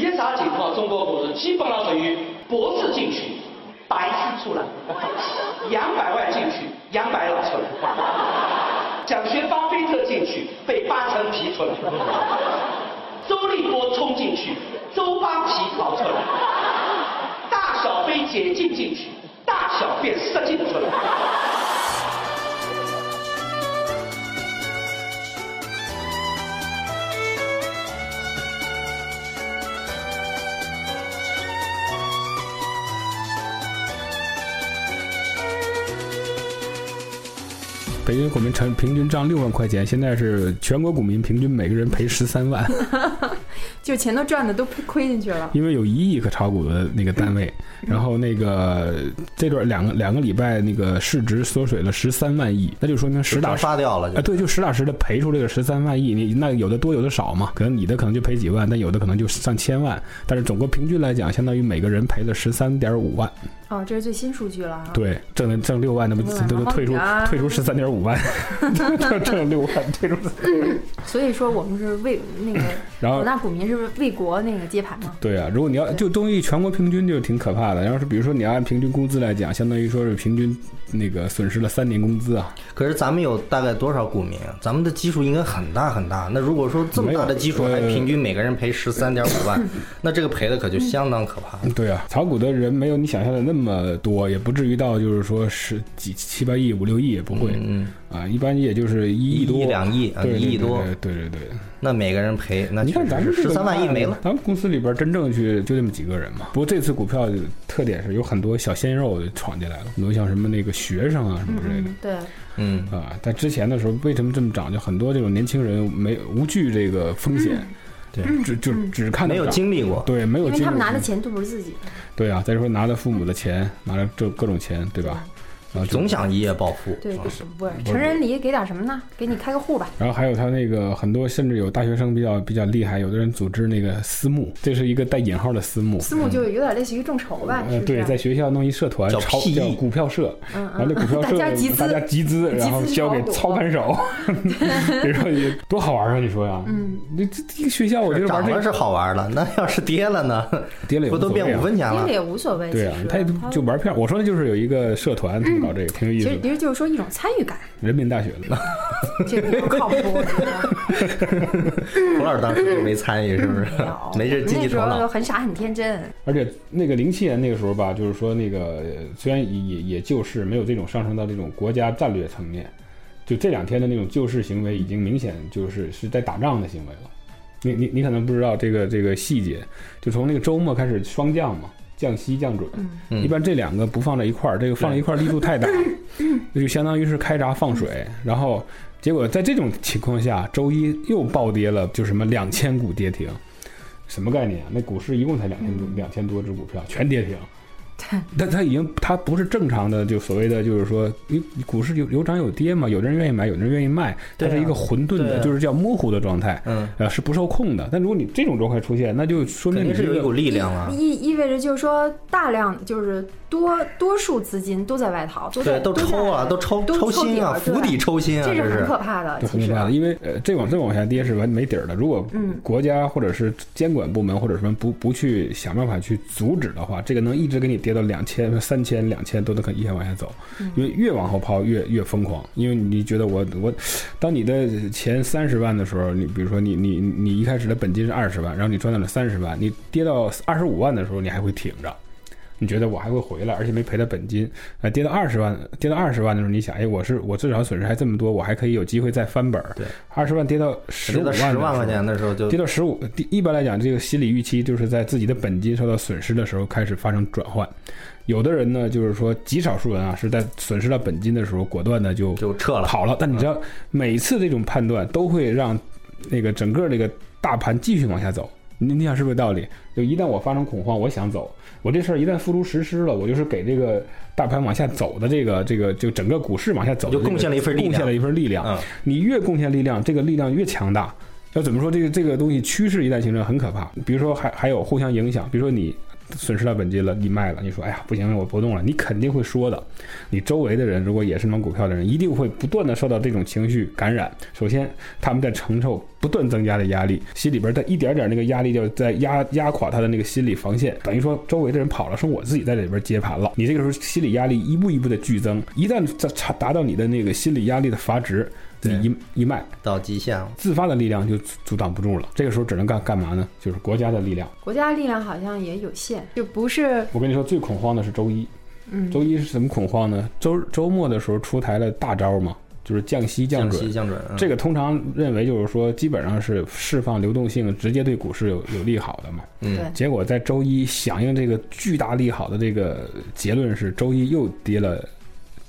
现啥情况？中国股市基本上等于博士进去，白痴出来，杨百万进去，杨百老出来，想学巴菲特进去，被八成皮出来，周立波冲进去，周扒皮跑出来，大小飞解禁进去，大小便射进出来。北京股民成平均涨六万块钱，现在是全国股民平均每个人赔十三万，就钱都赚的都亏进去了。因为有一亿个炒股的那个单位，然后那个这段两个两个礼拜那个市值缩水了十三万亿，那就说明实打实发掉了。啊，对，就实打实的赔出这个十三万亿，你那有的多有的少嘛，可能你的可能就赔几万，但有的可能就上千万，但是总共平均来讲，相当于每个人赔了十三点五万。哦，这是最新数据了哈。对，挣了 挣六万，那不都退出退出十三点五万，挣了六万退出。所以说我们是为那个，然后那股民是为国那个接盘嘛。对啊，如果你要就东西全国平均就挺可怕的。要是比如说你要按平均工资来讲，相当于说是平均那个损失了三年工资啊。可是咱们有大概多少股民啊？咱们的基数应该很大很大。那如果说这么大的基数还平均每个人赔十三点五万，那这个赔的可就相当可怕了。对啊，炒股的人没有你想象的那么。那么多也不至于到就是说是几七八亿五六亿也不会，嗯啊，一般也就是一亿多一两亿啊，一亿多，对对对。那每个人赔，那你看咱们十三万亿没了。咱们公司里边真正去就这么几个人嘛。不过这次股票特点是有很多小鲜肉闯进来了，很多像什么那个学生啊什么之类的。对，嗯啊，在之前的时候为什么这么涨？就很多这种年轻人没无惧这个风险。对，只就只看没有经历过，对，没有，因为他们拿的钱都不是自己的。对啊，再说拿了父母的钱，拿了这各种钱，对吧？总想一夜暴富，对，不是成人礼给点什么呢？给你开个户吧。然后还有他那个很多，甚至有大学生比较比较厉害，有的人组织那个私募，这是一个带引号的私募。私募就有点类似于众筹吧？对，在学校弄一社团，叫叫股票社，然后那股票社大家集资，大家集资，然后交给操盘手。你说多好玩啊！你说呀，嗯，这这个学校我觉得涨了是好玩了，那要是跌了呢？跌了不都变五分钱了？跌了也无所谓。对啊，他就玩票。我说的就是有一个社团搞这个，挺有意思。其实就是说一种参与感。人民大学的，这个不靠谱。胡老师当时就没参与，是不是？没这经济头脑。很傻很天真。而且那个零七年那个时候吧，就是说那个虽然也也也救市，没有这种上升到这种国家战略层面。就这两天的那种救市行为，已经明显就是是在打仗的行为了。你你你可能不知道这个这个细节，就从那个周末开始霜降嘛。降息降准，一般这两个不放在一块儿，这个放在一块儿力度太大，那就相当于是开闸放水，然后结果在这种情况下，周一又暴跌了，就什么两千股跌停，什么概念啊？那股市一共才两千多两千多只股票全跌停。但它已经，它不是正常的，就所谓的，就是说，你股市有有涨有跌嘛，有的人愿意买，有的人愿意卖，它是一个混沌的，就是叫模糊的状态，嗯，呃，是不受控的。但如果你这种状态出现，那就说明你是有一股力量了，意意味着就是说，大量就是多多数资金都在外逃，对，都抽啊，都抽抽薪啊，釜底抽薪啊，这是很可怕的，很可怕的，因为呃，这往这往下跌是完没底儿的。如果国家或者是监管部门或者什么不不去想办法去阻止的话，这个能一直给你跌到两千。三千、两千都能一天往下走，因为越往后抛越越疯狂。因为你觉得我我，当你的前三十万的时候，你比如说你你你一开始的本金是二十万，然后你赚到了三十万，你跌到二十五万的时候，你还会挺着，你觉得我还会回来，而且没赔他本金。啊，跌到二十万，跌到二十万的时候，你想，哎，我是我至少损失还这么多，我还可以有机会再翻本儿。对，二十万跌到十五万，十万块钱的时候就跌到十五。一般来讲，这个心理预期就是在自己的本金受到损失的时候开始发生转换。有的人呢，就是说极少数人啊，是在损失了本金的时候，果断的就就撤了跑了。但你知道，每次这种判断都会让那个整个这个大盘继续往下走。你你想是不是道理？就一旦我发生恐慌，我想走，我这事儿一旦付诸实施了，我就是给这个大盘往下走的这个这个就整个股市往下走，就贡献了一份贡献了一份力量。你越贡献力量，这个力量越强大。要怎么说？这个这个东西趋势一旦形成，很可怕。比如说，还还有互相影响。比如说你。损失了本金了，你卖了，你说哎呀不行，我不动了，你肯定会说的。你周围的人如果也是买股票的人，一定会不断的受到这种情绪感染。首先，他们在承受不断增加的压力，心里边的一点点那个压力就在压压垮他的那个心理防线，等于说周围的人跑了，说我自己在里边接盘了。你这个时候心理压力一步一步的剧增，一旦在达达到你的那个心理压力的阀值，你一一卖，到极限了。自发的力量就阻阻挡不住了。这个时候只能干干嘛呢？就是国家的力量。国家力量好像也有限，就不是我跟你说，最恐慌的是周一。嗯，周一是怎么恐慌呢？周周末的时候出台了大招嘛，就是降息降准。降息降准，嗯这个通常认为就是说，基本上是释放流动性，直接对股市有有利好的嘛。嗯对结果在周一响应这个巨大利好的这个结论是，周一又跌了，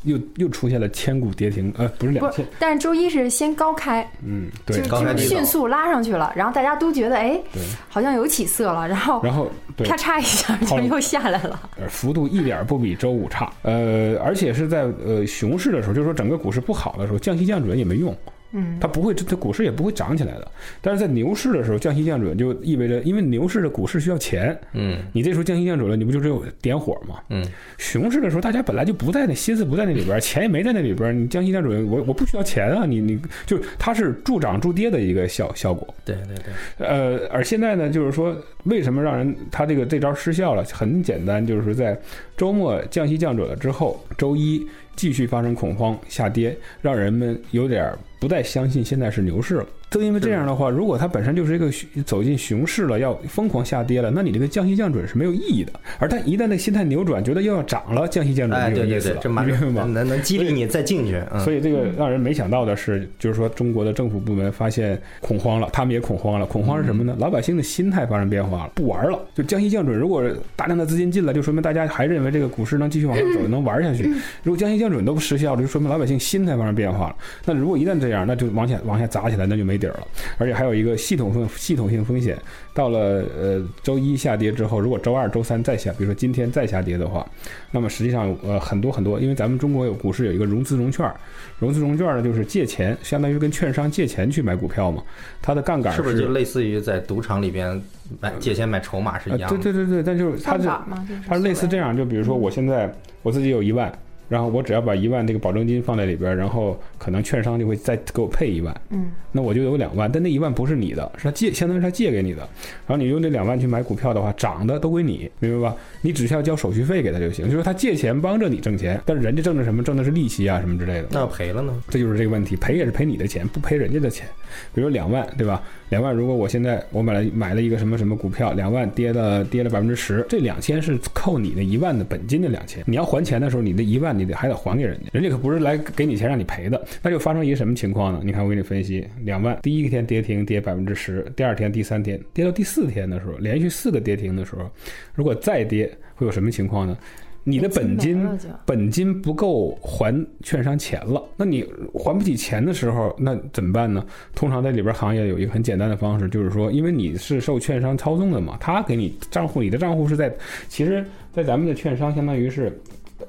又又出现了千股跌停，呃，不是两千，，但是周一是先高开，嗯，对就，就迅速拉上去了，然后大家都觉得哎，对，好像有起色了，然后然后对咔，嚓一下就又下来了。呃，幅度一点儿不比周五差，呃，而且是在呃熊市的时候，就是说整个股市不好的时候，降息降准也没用，嗯，它不会，这这股市也不会涨起来的。但是在牛市的时候，降息降准就意味着，因为牛市的股市需要钱，嗯你这时候降息降准了，你不就只有点火吗？嗯，熊市的时候，大家本来就不在那心思不在那里边儿，钱也没在那里边儿，你降息降准，我我不需要钱啊，你你就是它是助涨助跌的一个效效果。对对对，呃，而现在呢，就是说，为什么让人他这个这招失效了？很简单，就是说在周末降息降准了之后，周一继续发生恐慌下跌，让人们有点儿不再相信现在是牛市了。正因为这样的话，如果它本身就是一个走进熊市了，要疯狂下跌了，那你这个降息降准是没有意义的。而它一旦那心态扭转，觉得又要涨了，降息降准哎，对对就有意思了，对，这蛮你明白吗？能能激励你再进去，嗯，所以这个让人没想到的是，就是说中国的政府部门发现恐慌了，他们也恐慌了。恐慌是什么呢？老百姓的心态发生变化了，不玩了，就降息降准。如果大量的资金进来，就说明大家还认为这个股市能继续往上走，能玩下去。如果降息降准都不失效了，就说明老百姓心态发生变化了。那如果一旦这样，那就往下往下砸起来，那就没底儿了。而且还有一个系统风系统性风险，到了呃周一下跌之后，如果周二、周三再下，比如说今天再下跌的话，那么实际上呃很多很多，因为咱们中国有股市有一个融资融券儿，融资融券儿呢就是借钱，相当于跟券商借钱去买股票嘛，它的杠杆是不是就类似于在赌场里边买借钱买筹码是一呃样的？对对对对，但就是它是它是类似这样，就比如说我现在我自己有一万。然后我只要把一万这个保证金放在里边儿，然后可能券商就会再给我配一万，嗯，那我就有两万，但那一万不是你的，是他借，相当于是他借给你的。然后你用这两万去买股票的话，涨的都归你，明白吧？你只需要交手续费给他就行。就是他借钱帮着你挣钱，但是人家挣的什么？挣的是利息啊什么之类的。那要赔了呢？这就是这个问题，赔也是赔你的钱，不赔人家的钱。比如两万，对吧？两万，如果我现在我买了买了一个什么什么股票，两万跌了跌了百分之十，这两千是扣你的一万的本金的两千。你要还钱的时候，你的一万你得还得还给人家，人家可不是来给你钱让你赔的。那就发生一个什么情况呢？你看我给你分析，两万第一天跌停跌百分之十，第二天、第三天跌到第四天的时候，连续四个跌停的时候，如果再跌会有什么情况呢？你的本金本金不够还券商钱了，那你还不起钱的时候，那怎么办呢？通常在里边行业有一个很简单的方式，就是说，因为你是受券商操纵的嘛，他给你账户，你的账户是在，其实，在咱们的券商相当于是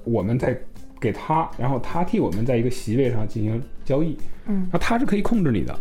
我们在给他，然后他替我们在一个席位上进行交易，嗯，那他是可以控制你的。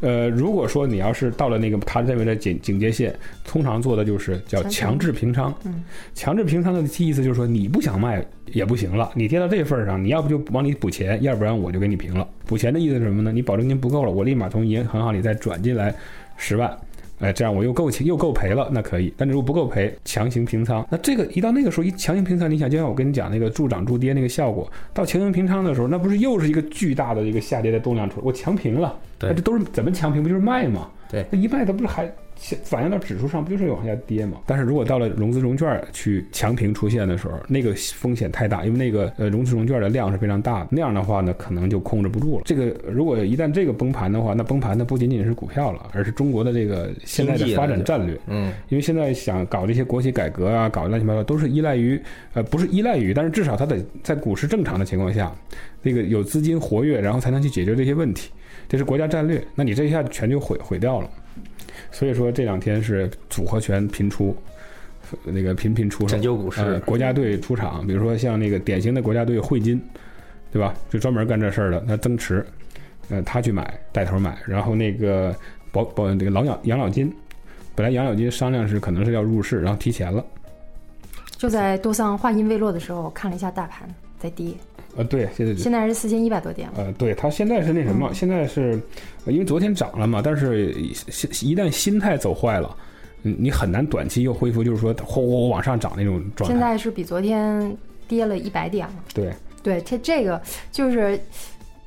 呃，如果说你要是到了那个他认为的警警戒线，通常做的就是叫强强制平仓。嗯，强制平仓的意思就是说，你不想卖也不行了，你跌到这份儿上，你要不就往里补钱，要不然我就给你平了。补钱的意思是什么呢？你保证金不够了，我立马从银行里再转进来十万。哎，这样我又够钱又够赔了，那可以。但是如果不够赔，强行平仓。那这个一到那个时候，一强行平仓，你想，就像我跟你讲那个助涨助跌那个效果，到强行平仓的时候，那不是又是一个巨大的一个下跌的动量出来？我强平了，对那这都是怎么强平？不就是卖吗？对那一卖它不是还反映到指数上，不就是往下跌吗？但是如果到了融资融券去强平出现的时候，那个风险太大，因为那个呃融资融券的量是非常大的，那样的话呢，可能就控制不住了。这个如果一旦这个崩盘的话，那崩盘的不仅仅是股票了，而是中国的这个现在的发展战略。嗯，因为现在想搞这些国企改革啊，搞乱七八糟，都是依赖于，呃，不是依赖于，但是至少它得在股市正常的情况下，这个有资金活跃，然后才能去解决这些问题，这是国家战略。那你这一下全就毁毁掉了。所以说这两天是组合拳频出，呃那个频频出手，拯救股市。呃，国家队出场，比如说像那个典型的国家队汇金，对吧？就专门干这事儿的，那增持，呃，他去买，带头买，然后那个保保那个老养养老金，本来养老金商量是可能是要入市，然后提前了，就在多桑话音未落的时候，我看了一下大盘在跌，呃，对，现在现在是四千一百多点了。呃，对，它现在是那什么，嗯现在是呃因为昨天涨了嘛，但是一一旦心态走坏了，嗯你很难短期又恢复，就是说轰轰往上涨那种状态。现在是比昨天跌了一百点了。对，对，这这个就是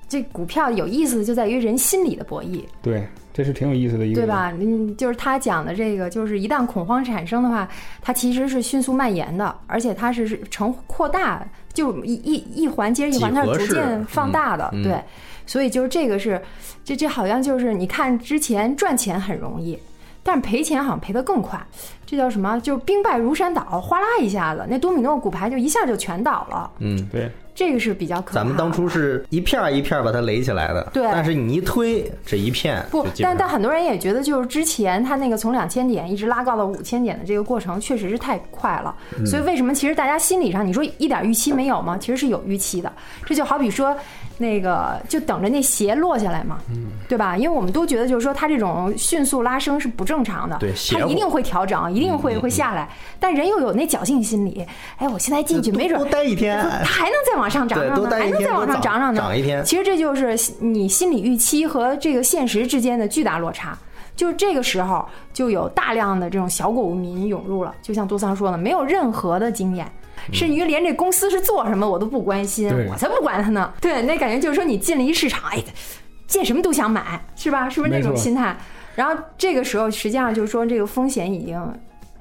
这股票有意思的就在于人心理的博弈，对，这是挺有意思的一个，对？吧？嗯，就是他讲的这个，就是一旦恐慌产生的话，它其实是迅速蔓延的，而且它是是呈扩大，就一一一环接着一环，它是逐渐放大的，对。所以就是这个是，这这好像就是你看之前赚钱很容易。但是赔钱好像赔得更快，这叫什么？就是兵败如山倒，哗啦一下子，那多米诺骨牌就一下就全倒了。嗯，对，这个是比较可怕的。咱们当初是一片一片把它垒起来的，对但是你一推，这一片不但但很多人也觉得，就是之前他那个从两千点一直拉高到五千点的这个过程，确实是太快了。嗯所以为什么其实大家心理上，你说一点预期没有吗？其实是有预期的。这就好比说，那个就等着那鞋落下来嘛，嗯对吧？因为我们都觉得，就是说它这种迅速拉升是不正常的，对它一定会调整，一定嗯会会下来。但人又有那侥幸心理，哎，我现在进去没准多待一天，它还能再往上涨对涨呢，还能再往上涨涨呢，涨一天其实这就是你心理预期和这个现实之间的巨大落差。就是这个时候，就有大量的这种小股民涌入了。就像杜桑说的，没有任何的经验，甚至于连这公司是做什么我都不关心对，我才不管他呢。对，那感觉就是说你进了一市场，哎，见什么都想买，是吧？是不是那种心态？然后这个时候，实际上就是说这个风险已经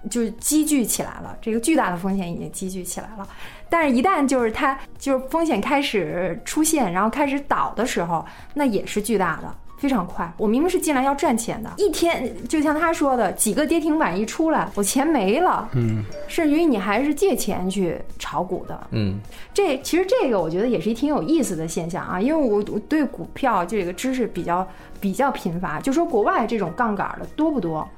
就积聚起来了，这个巨大的风险已经积聚起来了。但是，一旦就是它就是风险开始出现，然后开始倒的时候，那也是巨大的，非常快。我明明是进来要赚钱的，一天就像他说的，几个跌停板一出来，我钱没了，嗯，甚至于你还是借钱去炒股的，嗯，这其实这个我觉得也是一挺有意思的现象啊，因为我我对股票这个知识比较比较贫乏，就说国外这种杠杆的多不多，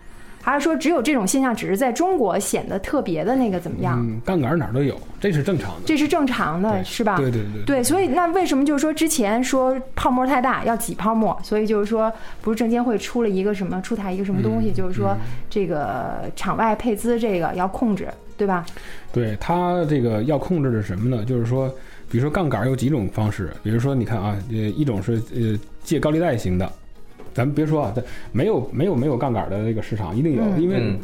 还是说只有这种现象只是在中国显得特别的那个怎么样？嗯，杠杆哪儿都有，这是正常的。这是正常的，是吧？对对对对，所以那为什么就是说之前说泡沫太大要挤泡沫，所以就是说不是证监会出了一个什么出台一个什么东西，嗯就是说这个场外配资这个要控制，对吧？对它这个要控制的是什么呢？就是说，比如说杠杆有几种方式，比如说你看啊，呃，一种是呃借高利贷型的，咱们别说啊，这没有没有没有杠杆的那个市场一定有，嗯因为嗯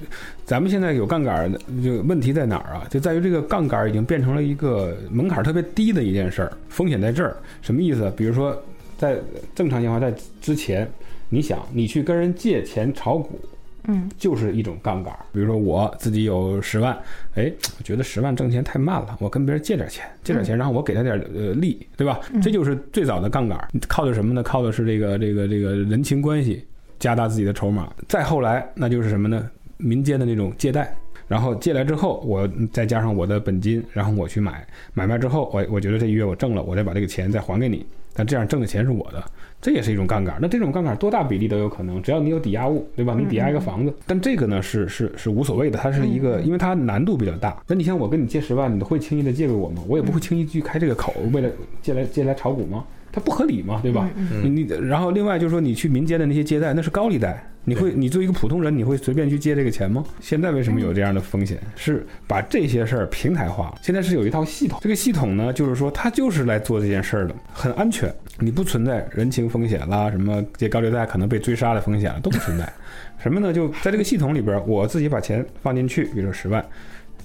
咱们现在有杠杆的，就问题在哪儿啊？就在于这个杠杆已经变成了一个门槛特别低的一件事儿，风险在这儿，什么意思？比如说在正常情况下，在之前，你想你去跟人借钱炒股，嗯，就是一种杠杆。比如说我自己有十万，哎，我觉得十万挣钱太慢了，我跟别人借点钱，借点钱，然后我给他点呃利，对吧？这就是最早的杠杆。靠的什么呢？靠的是这个这个这个人情关系，加大自己的筹码。再后来，那就是什么呢？民间的那种借贷。然后借来之后，我再加上我的本金，然后我去买，买卖之后，我我觉得这一月我挣了，我再把这个钱再还给你，但这样挣的钱是我的，这也是一种杠杆。那这种杠杆多大比例都有可能，只要你有抵押物，对吧？你抵押一个房子，但这个呢是是是无所谓的，它是一个，因为它难度比较大。那你像我跟你借十万，你会轻易的借给我吗？我也不会轻易去开这个口，为了借来借来炒股吗？它不合理嘛，对吧？你你然后另外就是说，你去民间的那些借贷，那是高利贷，你会你作为一个普通人，你会随便去借这个钱吗？现在为什么有这样的风险？是把这些事儿平台化了。现在是有一套系统，这个系统呢，就是说它就是来做这件事儿的，很安全，你不存在人情风险啦，什么借高利贷可能被追杀的风险了都不存在。什么呢？就在这个系统里边儿，我自己把钱放进去，比如说十万。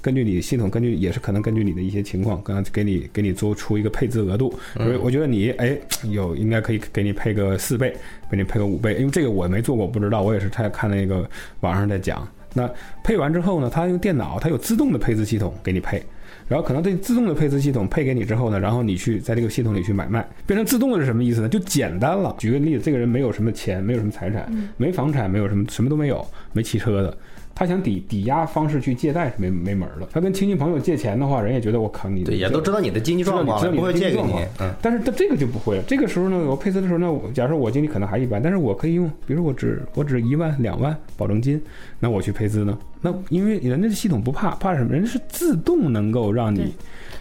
根据你系统，根据也是可能根据你的一些情况，刚刚给你给你做出一个配置额度，所以我觉得你哎有应该可以给你配个四倍，给你配个五倍，因为这个我没做过，不知道，我也是在看那个网上在讲。那配完之后呢，它用电脑，它有自动的配置系统给你配，然后可能这自动的配置系统配给你之后呢，然后你去在这个系统里去买卖，变成自动的是什么意思呢？就简单了。举个例子，这个人没有什么钱，没有什么财产，没房产，没有什么什么都没有，没汽车的。他想抵抵押方式去借贷是没没门儿的。他跟亲戚朋友借钱的话，人也觉得我靠你，对，也都知道你的经济状况不会借给你。嗯，但是他这个就不会了。这个时候呢，我配资的时候呢，我假设我经济可能还一般，但是我可以用，比如说我只我只一万两万保证金，那我去配资呢？那因为人家的系统不怕，怕什么？人家是自动能够让你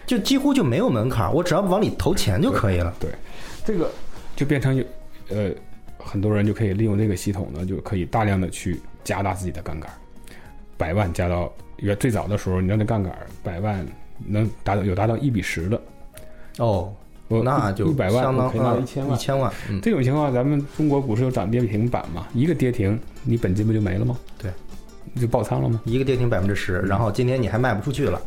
就几乎就没有门槛，我只要往里投钱就可以了。对，这个就变成有呃很多人就可以利用这个系统呢，就可以大量的去加大自己的杠杆。百万加到原最早的时候，你让那杠杆百万能达到有达到一比十的，哦，我那就一百万相当我可以拿嗯一千万一。千万，嗯，这种情况，咱们中国股市有涨跌停板嘛？一个跌停，你本金不就没了吗？对，你就爆仓了吗？一个跌停百分之十，然后今天你还卖不出去了，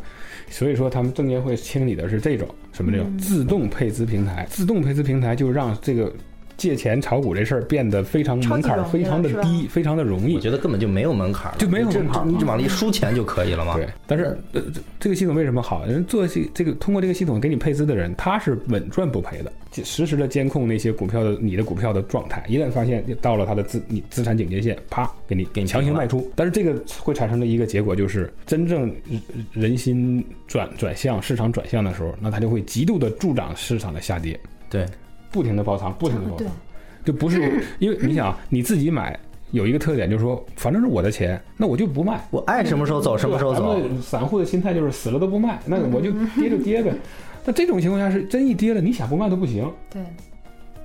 所以说，他们证监会清理的是这种什么这种自动配资平台。自动配资平台就让这个借钱炒股这事儿变得非常门槛非常的低，非常的容易我。觉得根本就没有门槛了，就没有你这门槛你只往里输钱就可以了嘛。对，但是呃，这这个系统为什么好？人做这这个通过这个系统给你配资的人，他是稳赚不赔的，就实时的监控那些股票的你的股票的状态，一旦发现到了他的资你资产警戒线，啪给你给你强行卖出。但是这个会产生的一个结果就是，真正人人心转转向市场转向的时候，那它就会极度的助长市场的下跌，对，不停的爆仓，不停的爆对仓，就不是 因为你想啊你自己买。有一个特点就是说，反正是我的钱，那我就不卖，我爱什么时候走什么时候走咱。们散户的心态就是死了都不卖，那我就跌就跌呗。那这种情况下是真一跌了，你想不卖都不行。对，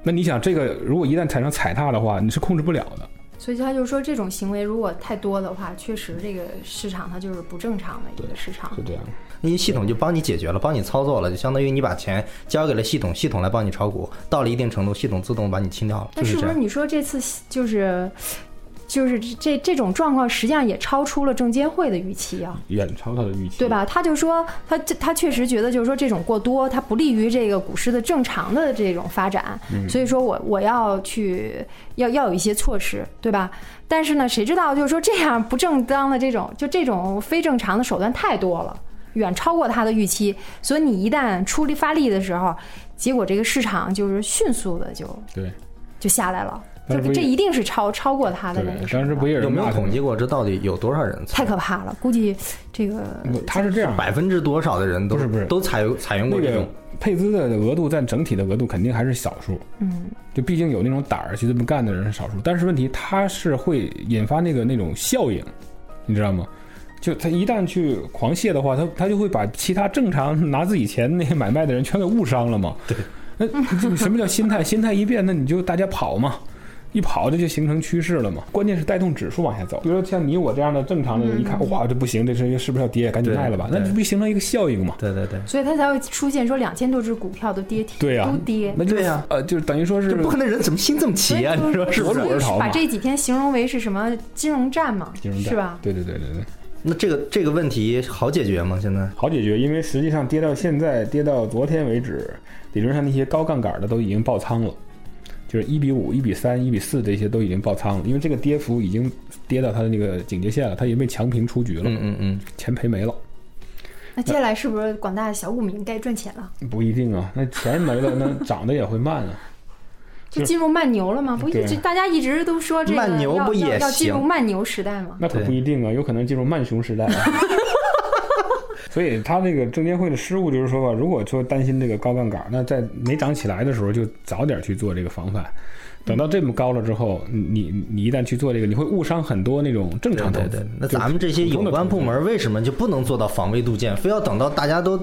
那你想这个如果一旦产生踩踏的话，你是控制不了的。所以他就说这种行为如果太多的话，确实这个市场它就是不正常的一个市场。是这样。因为系统就帮你解决了，帮你操作了，就相当于你把钱交给了系统，系统来帮你炒股，到了一定程度，系统自动把你清掉了，那就是。不是你说这次就是就是这这种状况，实际上也超出了证监会的预期啊？远超他的预期，对？吧？他就说他他确实觉得就是说这种过多，它不利于这个股市的正常的这种发展，所以说我我要去要要有一些措施，对吧？但是呢，谁知道就是说这样不正当的这种就这种非正常的手段太多了，远超过他的预期，所以你一旦出力发力的时候，结果这个市场就是迅速的就对就下来了，这这一定是超超过他的对那个，什么的当时不也是有没有统计过这到底有多少人太可怕了，估计这个他是这样，百分之多少的人都是不是都采用采用过那个这种？配资的额度占整体的额度肯定还是少数，嗯，就毕竟有那种胆儿去这么干的人是少数。但是问题他是会引发那个那种效应，你知道吗？就他一旦去狂泻的话，他他就会把其他正常 拿自己钱那些买卖的人全给误伤了嘛。对，那什么叫心态？心态一变，那你就大家跑嘛。一跑这就形成趋势了嘛，关键是带动指数往下走。比如说像你我这样的正常的人，一看哇这不行，这是是不是要跌？赶紧卖了吧，那不形成一个效应嘛？对对对，所以它才会出现说两千多只股票都跌停，对呀、都跌。那就是对呀呃，就是等于说是这不可能人怎么心这么齐啊？你说是不是？把这几天形容为是什么金融战嘛，金融战是吧？对对对对对，那这个这个问题好解决吗？现在好解决，因为实际上跌到现在，跌到昨天为止，理论上那些高杠杆的都已经爆仓了，就是一比五、一比三、一比四这些都已经爆仓了，因为这个跌幅已经跌到它的那个警戒线了，它已经被强平出局了，嗯嗯嗯，钱赔没了。那接下来是不是广大的小股民该赚钱了？不一定啊，那钱没了，那涨得也会慢啊。就进入慢牛了吗？不一直大家一直都说这个慢牛不也要要要进入慢牛时代吗？那可不一定啊，有可能进入慢熊时代。所以他那个证监会的失误就是说吧，如果说担心这个高杠杆，那在没涨起来的时候就早点去做这个防范。等到这么高了之后，你你你一旦去做这个，你会误伤很多那种正常投资。对对。那咱们这些有关部门为什么就不能做到防微杜渐，非要等到大家都，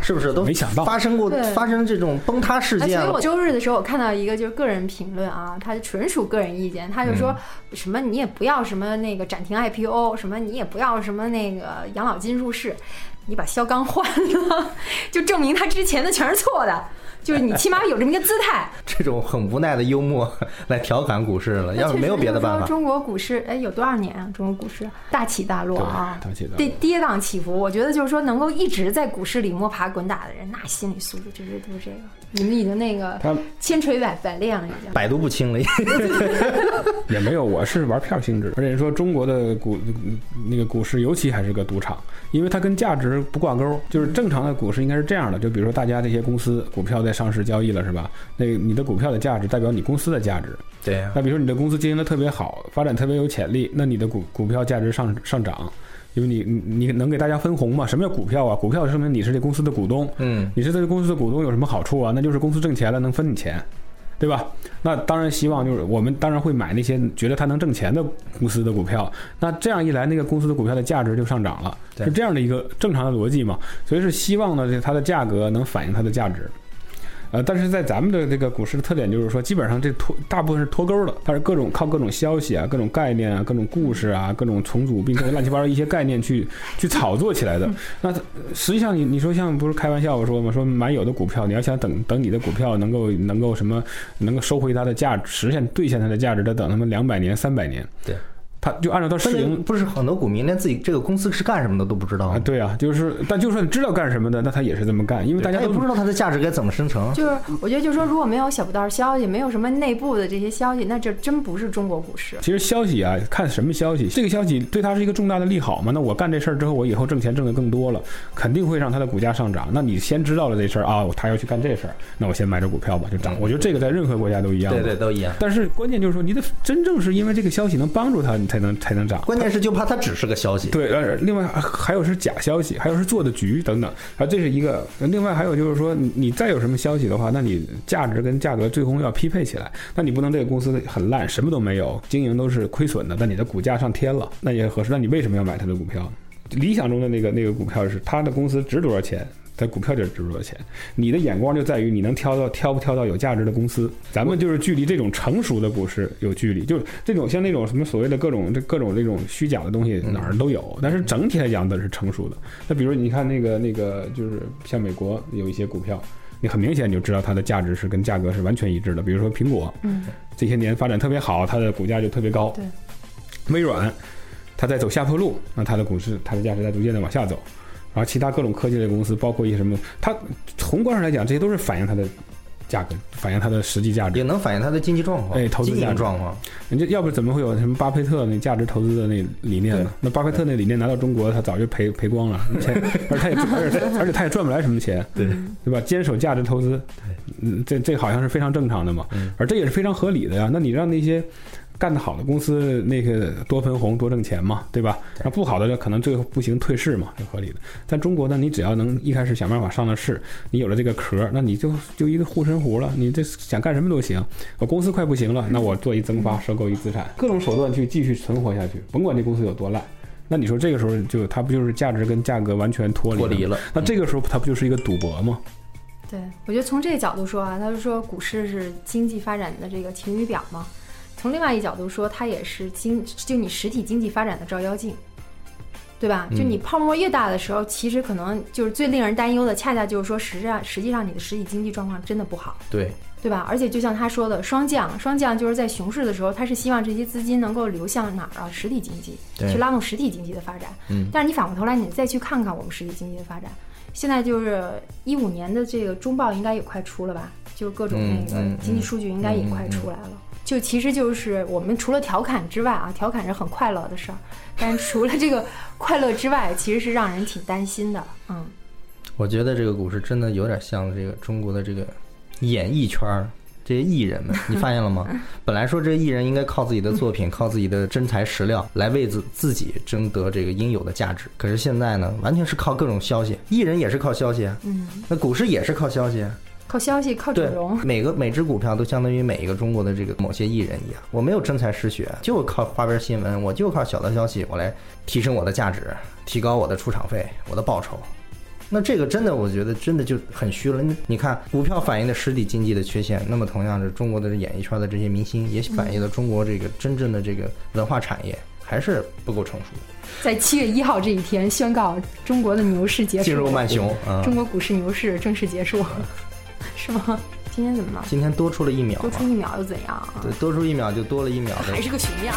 是不是都没想到发生过发生这种崩塌事而且件了我？周日的时候，我看到一个就是个人评论啊，他纯属个人意见，他就嗯说什么你也不要什么那个暂停 IPO，什么你也不要什么那个养老金入市，你把肖钢换了，就证明他之前的全是错的，就是你起码有这么一个姿态。这种很无奈的幽默来调侃股市了，要是没有别的办法，中国股市哎有多少年啊？中国股市大起大落啊，对大起大落跌跌宕起伏。我觉得就是说能够一直在股市里摸爬滚打的人，那心理素质真是都是这个，你们已经那个他千锤百百炼了，已经。百毒不侵了。也没有，我是玩票性质，而且说中国的股那个股市尤其还是个赌场，因为它跟价值不挂钩。就是正常的股市应该是这样的，就比如说大家这些公司股票在上市交易了，是吧？那你的股票的价值代表你公司的价值。对呀、那比如说你的公司经营的特别好，发展特别有潜力，那你的股股票价值上上涨，因为你你你能给大家分红嘛？什么叫股票啊？股票说明你是这公司的股东，嗯，你是这个公司的股东有什么好处啊？那就是公司挣钱了能分你钱，对吧？那当然希望就是我们当然会买那些觉得它能挣钱的公司的股票。那这样一来，那个公司的股票的价值就上涨了，对是这样的一个正常的逻辑嘛？所以是希望呢，它的价格能反映它的价值。呃，但是在咱们的这个股市的特点就是说，基本上这脱大部分是脱钩的，它是各种靠各种消息啊、各种概念啊、各种故事啊、各种重组并购乱七八糟一些概念去去炒作起来的。那实际上你你说像不是开玩笑我说嘛，说买有的股票，你要想等等你的股票能够能够什么能够收回它的价值，实现兑现它的价值，得等他们两百年、三百年。对。他就按照他市盈，不是很多股民连自己这个公司是干什么的都不知道啊。对啊，就是，但就算知道干什么的，那他也是这么干，因为大家都不知道它的价值该怎么生成。就是我觉得，就是说，如果没有小道道消息，没有什么内部的这些消息，那这真不是中国股市。其实消息啊，看什么消息，这个消息对他是一个重大的利好嘛？那我干这事儿之后，我以后挣钱挣得更多了，肯定会让他的股价上涨。那你先知道了这事儿啊，他要去干这事儿，那我先买着股票吧，就涨。我觉得这个在任何国家都一样。对对，都一样。但是关键就是说，你得真正是因为这个消息能帮助他，你才能才能涨。关键是就怕它只是个消息，对，呃，另外还有是假消息，还有是做的局等等，啊，这是一个。另外还有就是说，你再有什么消息的话，那你价值跟价格最终要匹配起来，那你不能这个公司很烂，什么都没有，经营都是亏损的，但你的股价上天了，那也合适。那你为什么要买它的股票？理想中的那个那个股票是它的公司值多少钱？在股票就值多少钱？你的眼光就在于你能挑到挑不挑到有价值的公司。咱们就是距离这种成熟的股市有距离，就是这种像那种什么所谓的各种这各种这种虚假的东西哪儿都有，但是整体来讲都是成熟的。那比如你看那个那个就是像美国有一些股票，你很明显你就知道它的价值是跟价格是完全一致的。比如说苹果，嗯，这些年发展特别好，它的股价就特别高。对，微软，它在走下坡路，那它的股市它的价值在逐渐的往下走。然后其他各种科技类公司，包括一些什么，它宏观上来讲，这些都是反映它的价格，反映它的实际价值，也能反映它的经济状况，哎，投资价值状况。人家要不怎么会有什么巴菲特那价值投资的那理念呢？那巴菲特那理念拿到中国，他早就赔赔光了，钱，而他也而且而且他也赚不来什么钱，对对吧？坚守价值投资，嗯，这这好像是非常正常的嘛，而这也是非常合理的呀。那你让那些。干得好的公司，那个多分红多挣钱嘛，对吧？那不好的可能最后不行退市嘛，就合理的。在中国呢，你只要能一开始想办法上了市，你有了这个壳，那你就就一个护身符了。你这想干什么都行。我公司快不行了，那我做一增发，收购一资产，各种手段去继续存活下去，甭管这公司有多烂。那你说这个时候就它不就是价值跟价格完全脱离了？那这个时候它不就是一个赌博吗？对，我觉得从这个角度说啊，他就说股市是经济发展的这个晴雨表嘛。从另外一角度说，它也是经就你实体经济发展的照妖镜，对吧？就你泡沫越大的时候，其实可能就是最令人担忧的，恰恰就是说，实际上实际上你的实体经济状况真的不好，对对吧？而且就像他说的，双降，双降就是在熊市的时候，他是希望这些资金能够流向哪儿啊？实体经济，去拉动实体经济的发展。嗯。但是你反过头来，你再去看看我们实体经济的发展，现在就是一五年的这个中报应该也快出了吧？就各种那个经济数据应该也快出来了。就其实就是我们除了调侃之外啊，调侃是很快乐的事儿，但除了这个快乐之外，其实是让人挺担心的。嗯，我觉得这个股市真的有点像这个中国的这个演艺圈儿这些艺人们，你发现了吗？本来说这艺人应该靠自己的作品，靠自己的真材实料来为自自己争得这个应有的价值，可是现在呢，完全是靠各种消息，艺人也是靠消息啊，嗯，那股市也是靠消息。靠消息，靠整容。每个每只股票都相当于每一个中国的这个某些艺人一样，我没有真才实学，就靠花边新闻，我就靠小道消息，我来提升我的价值，提高我的出场费，我的报酬。那这个真的，我觉得真的就很虚了。你看，股票反映的实体经济的缺陷，那么同样是中国的演艺圈的这些明星，也反映了中国这个真正的这个文化产业还是不够成熟。在七月一号这一天，宣告中国的牛市结束，进入慢熊，中国股市牛市正式结束。是吗？今天怎么了？今天多出了一秒，多出一秒又怎样？对，多出一秒就多了一秒还是个熊样。